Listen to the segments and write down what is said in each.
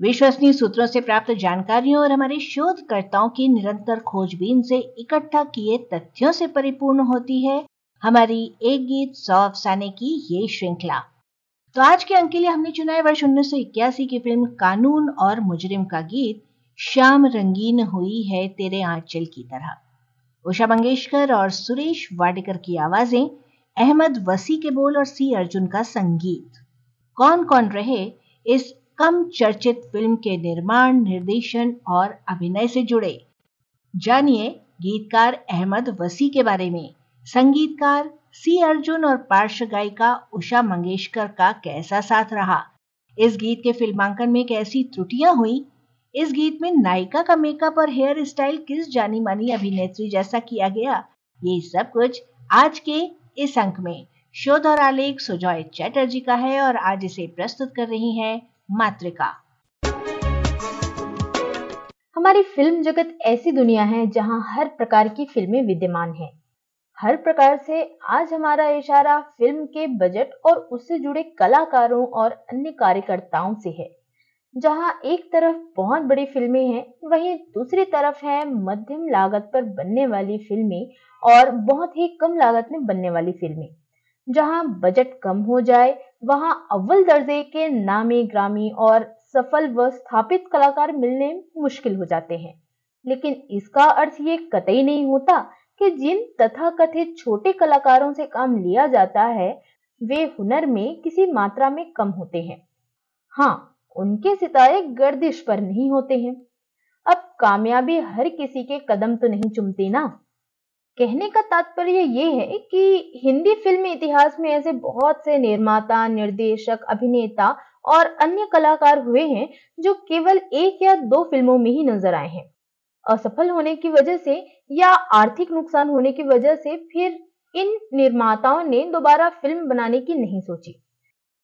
विश्वसनीय सूत्रों से प्राप्त जानकारियों और हमारे शोधकर्ताओं की निरंतर खोजबीन से इकट्ठा किए तथ्यों से परिपूर्ण होती है। हमारी एक गीत सौ अफसाने की ये श्रृंखला। तो आज के अंक के लिए हमने चुना है वर्ष उन्नीस की फ़िल्म कानून और मुजरिम का गीत शाम रंगीन हुई है तेरे आंचल की तरह। उषा मंगेशकर और सुरेश वाडेकर की आवाज़ें, अहमद वसी के बोल और सी अर्जुन का संगीत। कौन कौन रहे इस कम चर्चित फ़िल्म के निर्माण, निर्देशन और अभिनय से जुड़े। जानिए गीतकार अहमद वसी के बारे में। संगीतकार सी अर्जुन और पार्श्व गायिका उषा मंगेशकर का कैसा साथ रहा? इस गीत के फिल्मांकन में कैसी त्रुटियाँ हुई? इस गीत में नायिका का मेकअप और हेयर स्टाइल किस जानी मानी अभिनेत्री जैसा किया गया? ये सब कुछ आज के इस अंक में। शोध और आलेख सुजॉय चैटर्जी का है और आज इसे प्रस्तुत कर रही हैं मातृका। हमारी फ़िल्म जगत ऐसी दुनिया है जहाँ हर प्रकार की फ़िल्में विद्यमान हैं। हर प्रकार से आज हमारा इशारा फ़िल्म के बजट और उससे जुड़े कलाकारों और अन्य कार्यकर्ताओं से है। जहाँ एक तरफ़ बहुत बड़ी फ़िल्में हैं, वहीं दूसरी तरफ़ है मध्यम लागत पर बनने वाली फ़िल्में और बहुत ही कम लागत में बनने वाली फ़िल्में। जहाँ बजट कम हो जाए, वहाँ अव्वल दर्जे के नामी, ग्रामी और सफल व स्थापित कलाकार मिलने मुश्किल हो जाते हैं। लेकिन इसका अर्थ ये कतई नहीं होता कि जिन तथा कथित छोटे कलाकारों से काम लिया जाता है, वे हुनर में किसी मात्रा में कम होते हैं। हाँ उनके सितारे गर्दिश पर नहीं होते हैं। अब कामयाबी हर किसी के कदम तो नहीं चुमती ना। कहने का तात्पर्य ये है कि हिंदी फ़िल्म इतिहास में ऐसे बहुत से निर्माता, निर्देशक, अभिनेता और अन्य कलाकार हुए हैं जो केवल एक या दो फ़िल्मों में ही नज़र आए हैं। असफल होने की वजह से या आर्थिक नुकसान होने की वजह से फिर इन निर्माताओं ने दोबारा फ़िल्म बनाने की नहीं सोची।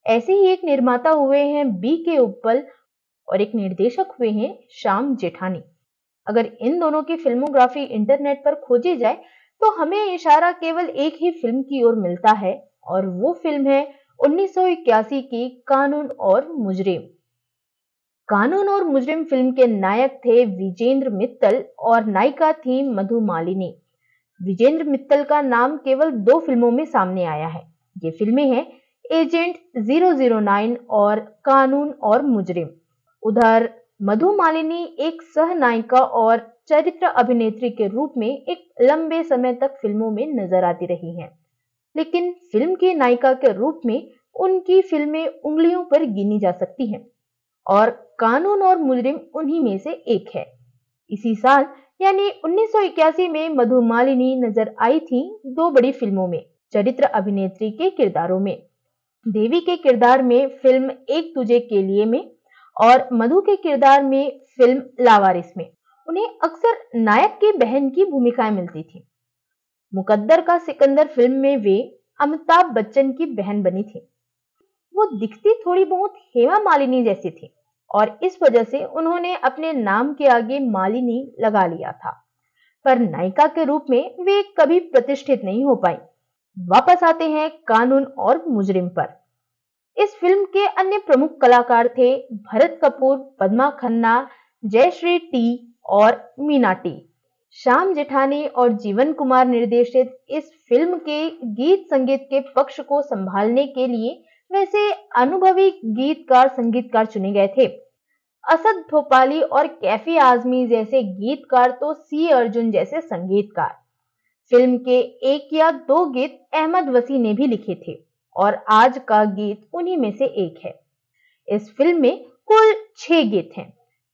ऐसे ही एक निर्माता हुए हैं बी के उप्पल और एक निर्देशक हुए हैं श्याम जेठानी। अगर इन दोनों की फिल्मोग्राफी इंटरनेट पर खोजी जाए तो हमें इशारा केवल एक ही फ़िल्म की ओर मिलता है और वो फ़िल्म है 1981 की कानून और मुजरिम। कानून और मुजरिम फ़िल्म के नायक थे विजेंद्र मित्तल और नायिका थी मधु मालिनी। विजेंद्र मित्तल का नाम केवल दो फ़िल्मों में सामने आया है। ये फ़िल्में हैं एजेंट 009 और कानून और मुजरिम। उधर मधु मालिनी एक सह नायिका और चरित्र अभिनेत्री के रूप में एक लंबे समय तक फ़िल्मों में नज़र आती रही हैं। लेकिन फ़िल्म की नायिका के रूप में उनकी फ़िल्में उंगलियों पर गिनी जा सकती हैं और कानून और मुजरिम उन्हीं में से एक है। इसी साल, यानी 1981 में मधु मालिनी नज़र आई थी दो बड़ी फ़िल्मों में, चरित्र अभिनेत्री के किरदारों में। देवी के किरदार में फ़िल्म एक तुझे के लिए में और मधु के किरदार में फ़िल्म लावारिस में। उन्हें अक्सर नायक की बहन की भूमिकाएँ मिलती थी। मुकद्दर का सिकंदर फ़िल्म में वे अमिताभ बच्चन की बहन बनी थी। वो दिखती थोड़ी बहुत हेमा मालिनी जैसी थी और इस वजह से उन्होंने अपने नाम के आगे मालिनी लगा लिया था। पर नायिका के रूप में वे कभी प्रतिष्ठित नहीं हो पाई। वापस आते हैं कानून और मुजरिम पर। इस फ़िल्म के अन्य प्रमुख कलाकार थे भरत कपूर, पद्मा खन्ना, जयश्री टी और मीनाटी। श्याम जेठानी और जीवन कुमार निर्देशित इस फ़िल्म के गीत संगीत के पक्ष को संभालने के लिए वैसे अनुभवी गीतकार, संगीतकार चुने गए थे। असद भोपाली और कैफी आजमी जैसे गीतकार तो सी अर्जुन जैसे संगीतकार। फ़िल्म के एक या दो गीत अहमद वसी ने भी लिखे थे और आज का गीत उन्हीं में से एक है। इस फ़िल्म में कुल छह गीत हैं।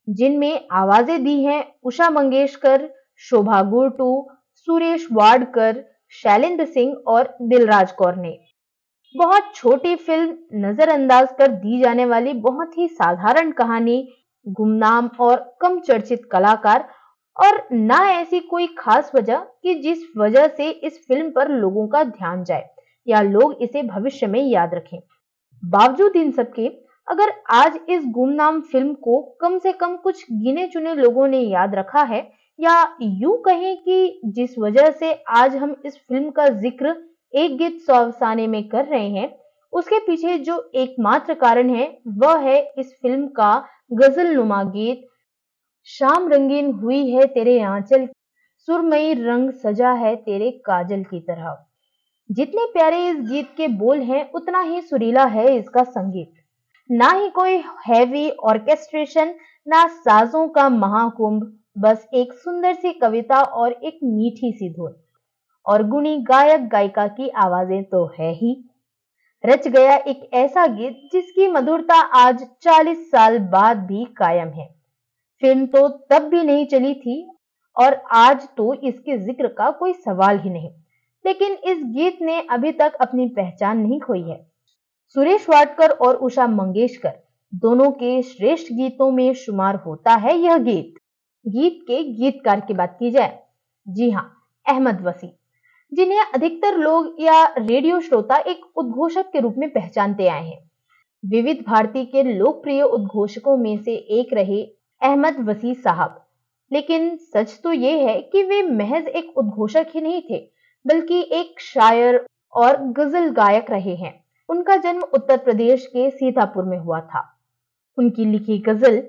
जिनमें आवाज़ें दी हैं उषा मंगेशकर, शोभा गुरटू, सुरेश वाडकर, शैलेंद्र सिंह और दिलराज कौर ने। बहुत छोटी फ़िल्म नजरअंदाज कर दी जाने वाली बहुत ही साधारण कहानी, गुमनाम और कम चर्चित कलाकार और ना ऐसी कोई खास वजह कि जिस वजह से इस फ़िल्म पर लोगों का ध्यान जाए या लोग इसे भविष्य में याद रखें। बावजूद इन सबके अगर आज इस गुमनाम फ़िल्म को कम से कम कुछ गिने चुने लोगों ने याद रखा है, या यूँ कहें कि जिस वजह से आज हम इस फ़िल्म का ज़िक्र एक गीत सौसाने में कर रहे हैं, उसके पीछे जो एकमात्र कारण है, वह है इस फ़िल्म का गज़ल नुमा गीत, शाम रंगीन हुई है तेरे आंचल सुरमई रंग सजा है तेरे काजल की तरह। जितने प्यारे इस गीत के बोल हैं, उतना ही सुरीला है इसका संगीत। ना ही कोई हैवी ऑर्केस्ट्रेशन ना साजों का महाकुंभ, बस एक सुंदर सी कविता और एक मीठी सी धुन। और गुणी गायक गायिका की आवाज़ें तो है ही। रच गया एक ऐसा गीत जिसकी मधुरता आज 40 साल बाद भी कायम है। फ़िल्म तो तब भी नहीं चली थी और आज तो इसके ज़िक्र का कोई सवाल ही नहीं। लेकिन इस गीत ने अभी तक अपनी पहचान नहीं खोई है। सुरेश वाडकर और उषा मंगेशकर। दोनों के श्रेष्ठ गीतों में शुमार होता है यह गीत। गीत के गीतकार की बात की जाए। जी हाँ अहमद वसी। जिन्हें अधिकतर लोग या रेडियो श्रोता एक उद्घोषक के रूप में पहचानते आए हैं। विविध भारती के लोकप्रिय उद्घोषकों में से एक रहे अहमद वसी साहब। लेकिन सच तो ये है कि वे महज एक उद्घोषक ही नहीं थे, बल्कि एक शायर और गज़ल गायक रहे हैं। उनका जन्म उत्तर प्रदेश के सीतापुर में हुआ था। उनकी लिखी गज़ल,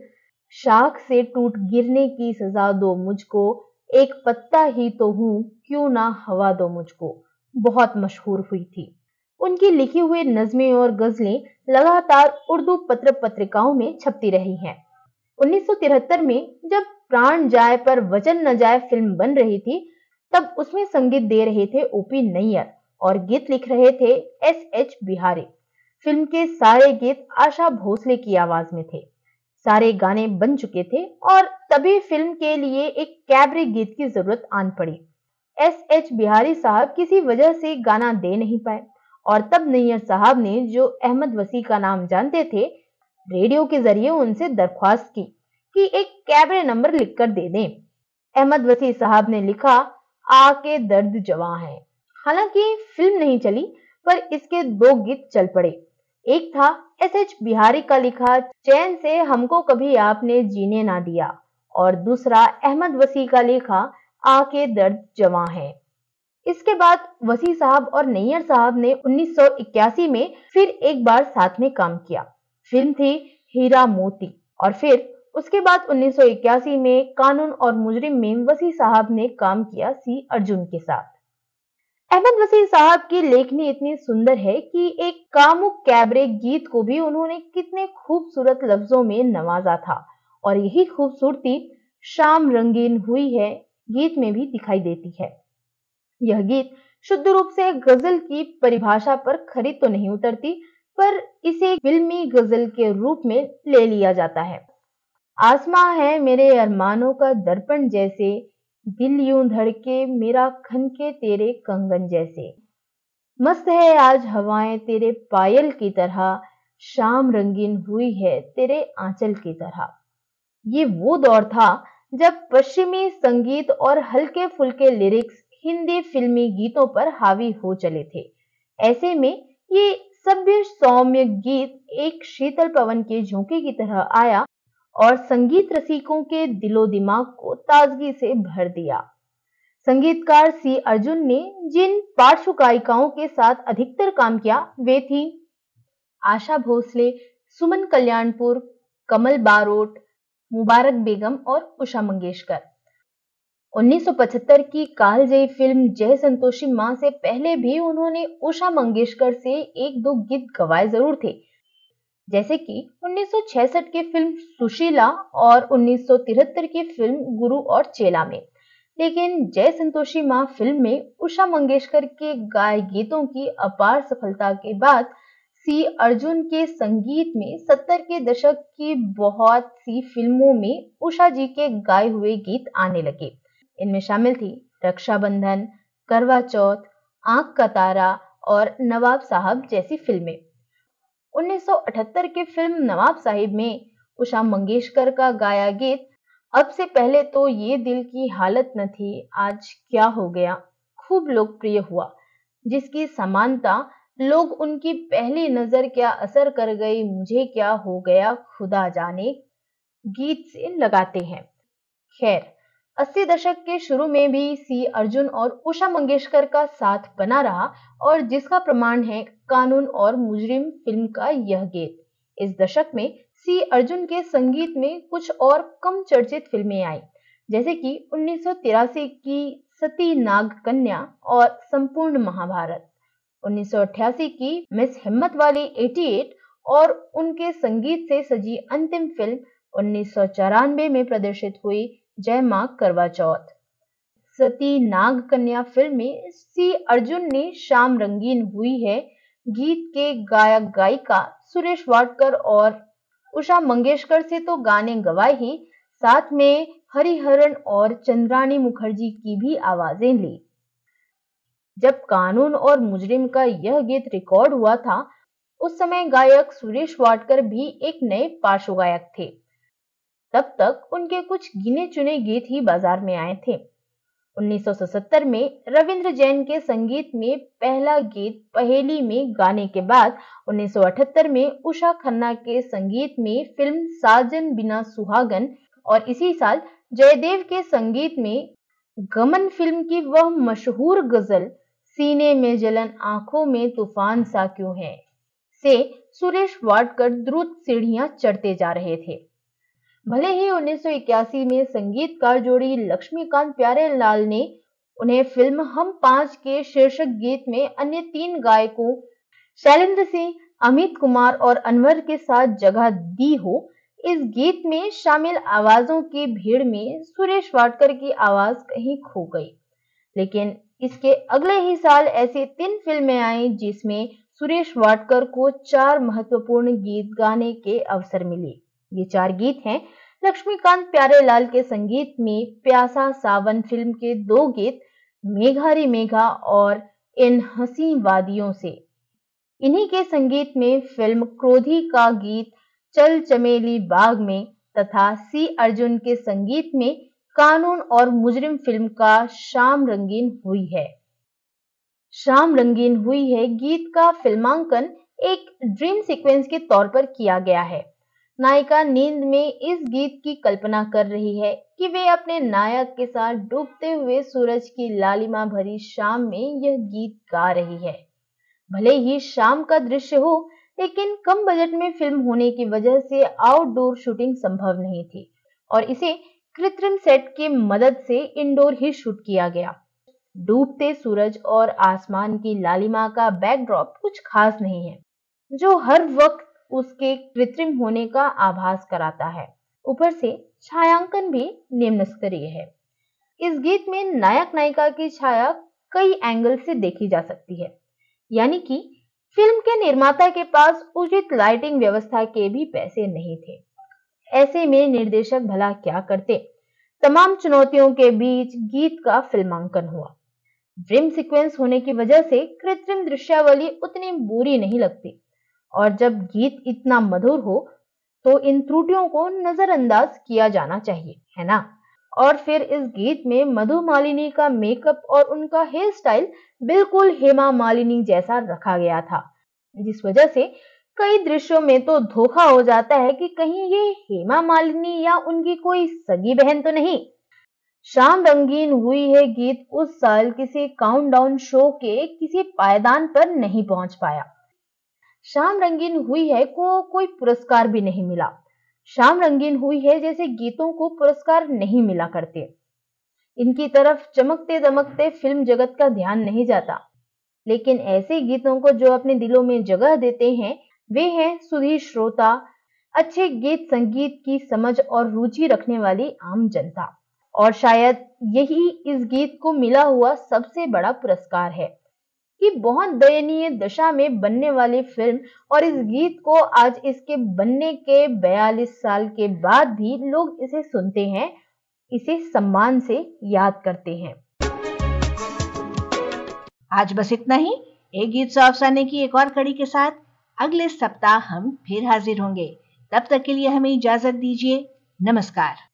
शाख से टूट गिरने की सजा दो मुझको, एक पत्ता ही तो हूँ, क्यों ना हवा दो मुझको। बहुत मशहूर हुई थी। उनकी लिखी हुई नज्में और गजलें लगातार उर्दू पत्र पत्रिकाओं में छपती रही हैं। 1973 में जब प्राण जाए पर वचन न जाए फ़िल्म बन रही थी, तब उसमें संगीत दे रहे थे ओपी नैयर। और गीत लिख रहे थे एस एच बिहारी। फ़िल्म के सारे गीत आशा भोसले की आवाज़ में थे। सारे गाने बन चुके थे और तभी फ़िल्म के लिए एक कैबरे गीत की ज़रूरत आन पड़ी। एस एच बिहारी साहब किसी वजह से गाना दे नहीं पाए और तब नैयर साहब ने जो अहमद वसी का नाम जानते थे, रेडियो के ज़रिए उनसे दरख्वास्त की कि एक कैबरे नंबर लिखकर दे दें। अहमद वसी साहब ने लिखा, आके दर्द जवा है। हालाँकि फ़िल्म नहीं चली, पर इसके दो गीत चल पड़े। एक था एस एच बिहारी का लिखा, चैन से हमको कभी आपने जीने ना दिया। और दूसरा अहमद वसी का लिखा आके दर्द जवा है। इसके बाद वसी साहब और नैयर साहब ने 1981 में फिर एक बार साथ में काम किया। फ़िल्म थी हीरा मोती और फिर उसके बाद 1981 में कानून और मुजरिम में वसी साहब ने काम किया सी अर्जुन के साथ। अहमद वसीम साहब की लेखनी इतनी सुंदर है कि एक कामुक कैबरे गीत को भी उन्होंने कितने खूबसूरत लफ्जों में नवाजा था। और यही खूबसूरती शाम रंगीन हुई है, गीत में भी दिखाई देती है। यह गीत शुद्ध रूप से गज़ल की परिभाषा पर खरीद तो नहीं उतरती, पर इसे फिल्मी गज़ल के रूप में ले लिया जाता है। आसमां है मेरे अरमानों का दर्पण जैसे दिल यूँ धड़के, मेरा खन के तेरे कंगन जैसे। मस्त है आज हवाएँ तेरे पायल की तरह, शाम रंगीन हुई है तेरे आंचल की तरह। ये वो दौर था जब पश्चिमी संगीत और हल्के फुल्के लिरिक्स हिंदी फिल्मी गीतों पर हावी हो चले थे। ऐसे में ये सभ्य सौम्य गीत एक शीतल पवन के झोंके की तरह आया और संगीत रसिकों के दिलो दिमाग को ताजगी से भर दिया। संगीतकार सी अर्जुन ने जिन पार्श्व गायिकाओं के साथ अधिकतर काम किया, वे थी आशा भोसले, सुमन कल्याणपुर, कमल बारोट, मुबारक बेगम और उषा मंगेशकर। 1975 की कालजयी फ़िल्म जय संतोषी माँ से पहले भी उन्होंने उषा मंगेशकर से एक दो गीत गवाए ज़रूर थे। जैसे कि 1966 की फ़िल्म सुशीला और 1973 की फ़िल्म गुरु और चेला में। लेकिन जय संतोषी माँ फ़िल्म में उषा मंगेशकर के गाय गीतों की अपार सफलता के बाद सी अर्जुन के संगीत में सत्तर के दशक की बहुत सी फ़िल्मों में उषा जी के गाए हुए गीत आने लगे। इनमें शामिल थी रक्षाबंधन, करवा चौथ, आँख का तारा और नवाब साहब जैसी फ़िल्में। 1978 की फ़िल्म नवाब साहिब में उषा मंगेशकर का गाया गीत। अब से पहले तो ये दिल की हालत न थी। आज क्या हो गया? खूब लोकप्रिय हुआ। जिसकी समानता, लोग उनकी पहली नज़र क्या असर कर गई, मुझे क्या हो गया खुदा जाने। गीत से लगाते हैं। खैर अस्सी दशक के शुरू में भी सी अर्जुन और उषा मंगेशकर का साथ बना रहा और जिसका प्रमाण है कानून और मुजरिम फ़िल्म का यह गीत इस दशक में सी अर्जुन के संगीत में कुछ और कम चर्चित फ़िल्में आई, जैसे कि उन्नीस सौ तिरासी की सती नाग कन्या और संपूर्ण महाभारत 1988 की मिस हिम्मत वाली 88 और उनके संगीत से सजी अंतिम फ़िल्म उन्नीस सौ चौरानवे में प्रदर्शित हुई जय माँ करवा चौथ। सती नाग कन्या फ़िल्म में सी अर्जुन ने शाम रंगीन हुई है। गीत के गायक गायिका सुरेश वाडकर और उषा मंगेशकर से तो गाने गवाए ही। साथ में हरिहरन और चंद्रानी मुखर्जी की भी आवाज़ें ली। जब कानून और मुजरिम का यह गीत रिकॉर्ड हुआ था, उस समय गायक सुरेश वाडकर भी एक नए पार्श्व गायक थे। तब तक उनके कुछ गिने चुने गीत ही बाज़ार में आए थे। 1977 में रविंद्र जैन के संगीत में पहला गीत पहेली में गाने के बाद 1978 में उषा खन्ना के संगीत में फ़िल्म साजन बिना सुहागन और इसी साल जयदेव के संगीत में गमन फ़िल्म की वह मशहूर गज़ल, सीने में जलन आँखों में तूफ़ान सा क्यों है? से सुरेश वाडकर द्रुत सीढ़ियाँ चढ़ते जा रहे थे। भले ही 1981 में संगीतकार जोड़ी लक्ष्मीकांत प्यारे लाल ने उन्हें फ़िल्म हम पाँच के शीर्षक गीत में अन्य तीन गायकों, शैलेंद्र सिंह, अमित कुमार और अनवर के साथ जगह दी हो, इस गीत में शामिल आवाजों की भीड़ में सुरेश वाडकर की आवाज़ कहीं खो गई। लेकिन इसके अगले ही साल ऐसी तीन फ़िल्में आई जिसमें सुरेश वाडकर को चार महत्वपूर्ण गीत गाने के अवसर मिले। ये चार गीत हैं। लक्ष्मीकांत प्यारेलाल के संगीत में प्यासा सावन फ़िल्म के दो गीत, मेघारी मेघा और इन हसी वादियों से। इन्हीं के संगीत में फ़िल्म क्रोधी का गीत, चल चमेली बाग में तथा सी अर्जुन के संगीत में कानून और मुजरिम फ़िल्म का शाम रंगीन हुई है। शाम रंगीन हुई है गीत का फिल्मांकन एक ड्रीम सीक्वेंस के तौर पर किया गया है। नायिका नींद में इस गीत की कल्पना कर रही है कि वे अपने नायक के साथ डूबते हुए सूरज की लालिमा भरी शाम में यह गीत गा रही है। भले ही शाम का दृश्य हो, लेकिन कम बजट में फ़िल्म होने की वजह से आउटडोर शूटिंग संभव नहीं थी और इसे कृत्रिम सेट की मदद से इंडोर ही शूट किया गया। डूबते सूरज और आसमान की लालिमा का बैकड्रॉप कुछ खास नहीं है, जो हर वक्त उसके कृत्रिम होने का आभास कराता है। ऊपर से छायांकन भी निम्न स्तरीय है। इस गीत में नायक नायिका की छाया कई एंगल से देखी जा सकती है। यानी कि फ़िल्म के निर्माता के पास उचित लाइटिंग व्यवस्था के भी पैसे नहीं थे। ऐसे में निर्देशक भला क्या करते? तमाम चुनौतियों के बीच गीत का फिल्मांकन हुआ। ड्रीम सीक्वेंस होने की वजह से कृत्रिम दृश्यावली उतनी बुरी नहीं लगती। और जब गीत इतना मधुर हो तो इन त्रुटियों को नजरअंदाज किया जाना चाहिए, है ना? और फिर इस गीत में मधु मालिनी का मेकअप और उनका हेयर स्टाइल बिल्कुल हेमा मालिनी जैसा रखा गया था, जिस वजह से कई दृश्यों में तो धोखा हो जाता है कि कहीं ये हेमा मालिनी या उनकी कोई सगी बहन तो नहीं। शाम रंगीन हुई है गीत उस साल किसी काउंटडाउन शो के किसी पायदान पर नहीं पहुँच पाया। शाम रंगीन हुई है को कोई पुरस्कार भी नहीं मिला। शाम रंगीन हुई है जैसे गीतों को पुरस्कार नहीं मिला करते। इनकी तरफ़ चमकते दमकते फ़िल्म जगत का ध्यान नहीं जाता। लेकिन ऐसे गीतों को जो अपने दिलों में जगह देते हैं, वे हैं सुधीर श्रोता, अच्छे गीत संगीत की समझ और रुचि रखने वाली आम जनता। और शायद यही इस गीत को मिला हुआ सबसे बड़ा पुरस्कार है। कि बहुत दयनीय दशा में बनने वाली फ़िल्म और इस गीत को आज इसके बनने के 42 साल के बाद भी लोग इसे सुनते हैं, इसे सम्मान से याद करते हैं। आज बस इतना ही। एक गीत सौ की एक और कड़ी के साथ अगले सप्ताह हम फिर हाजिर होंगे। तब तक के लिए हमें इजाज़त दीजिए। नमस्कार।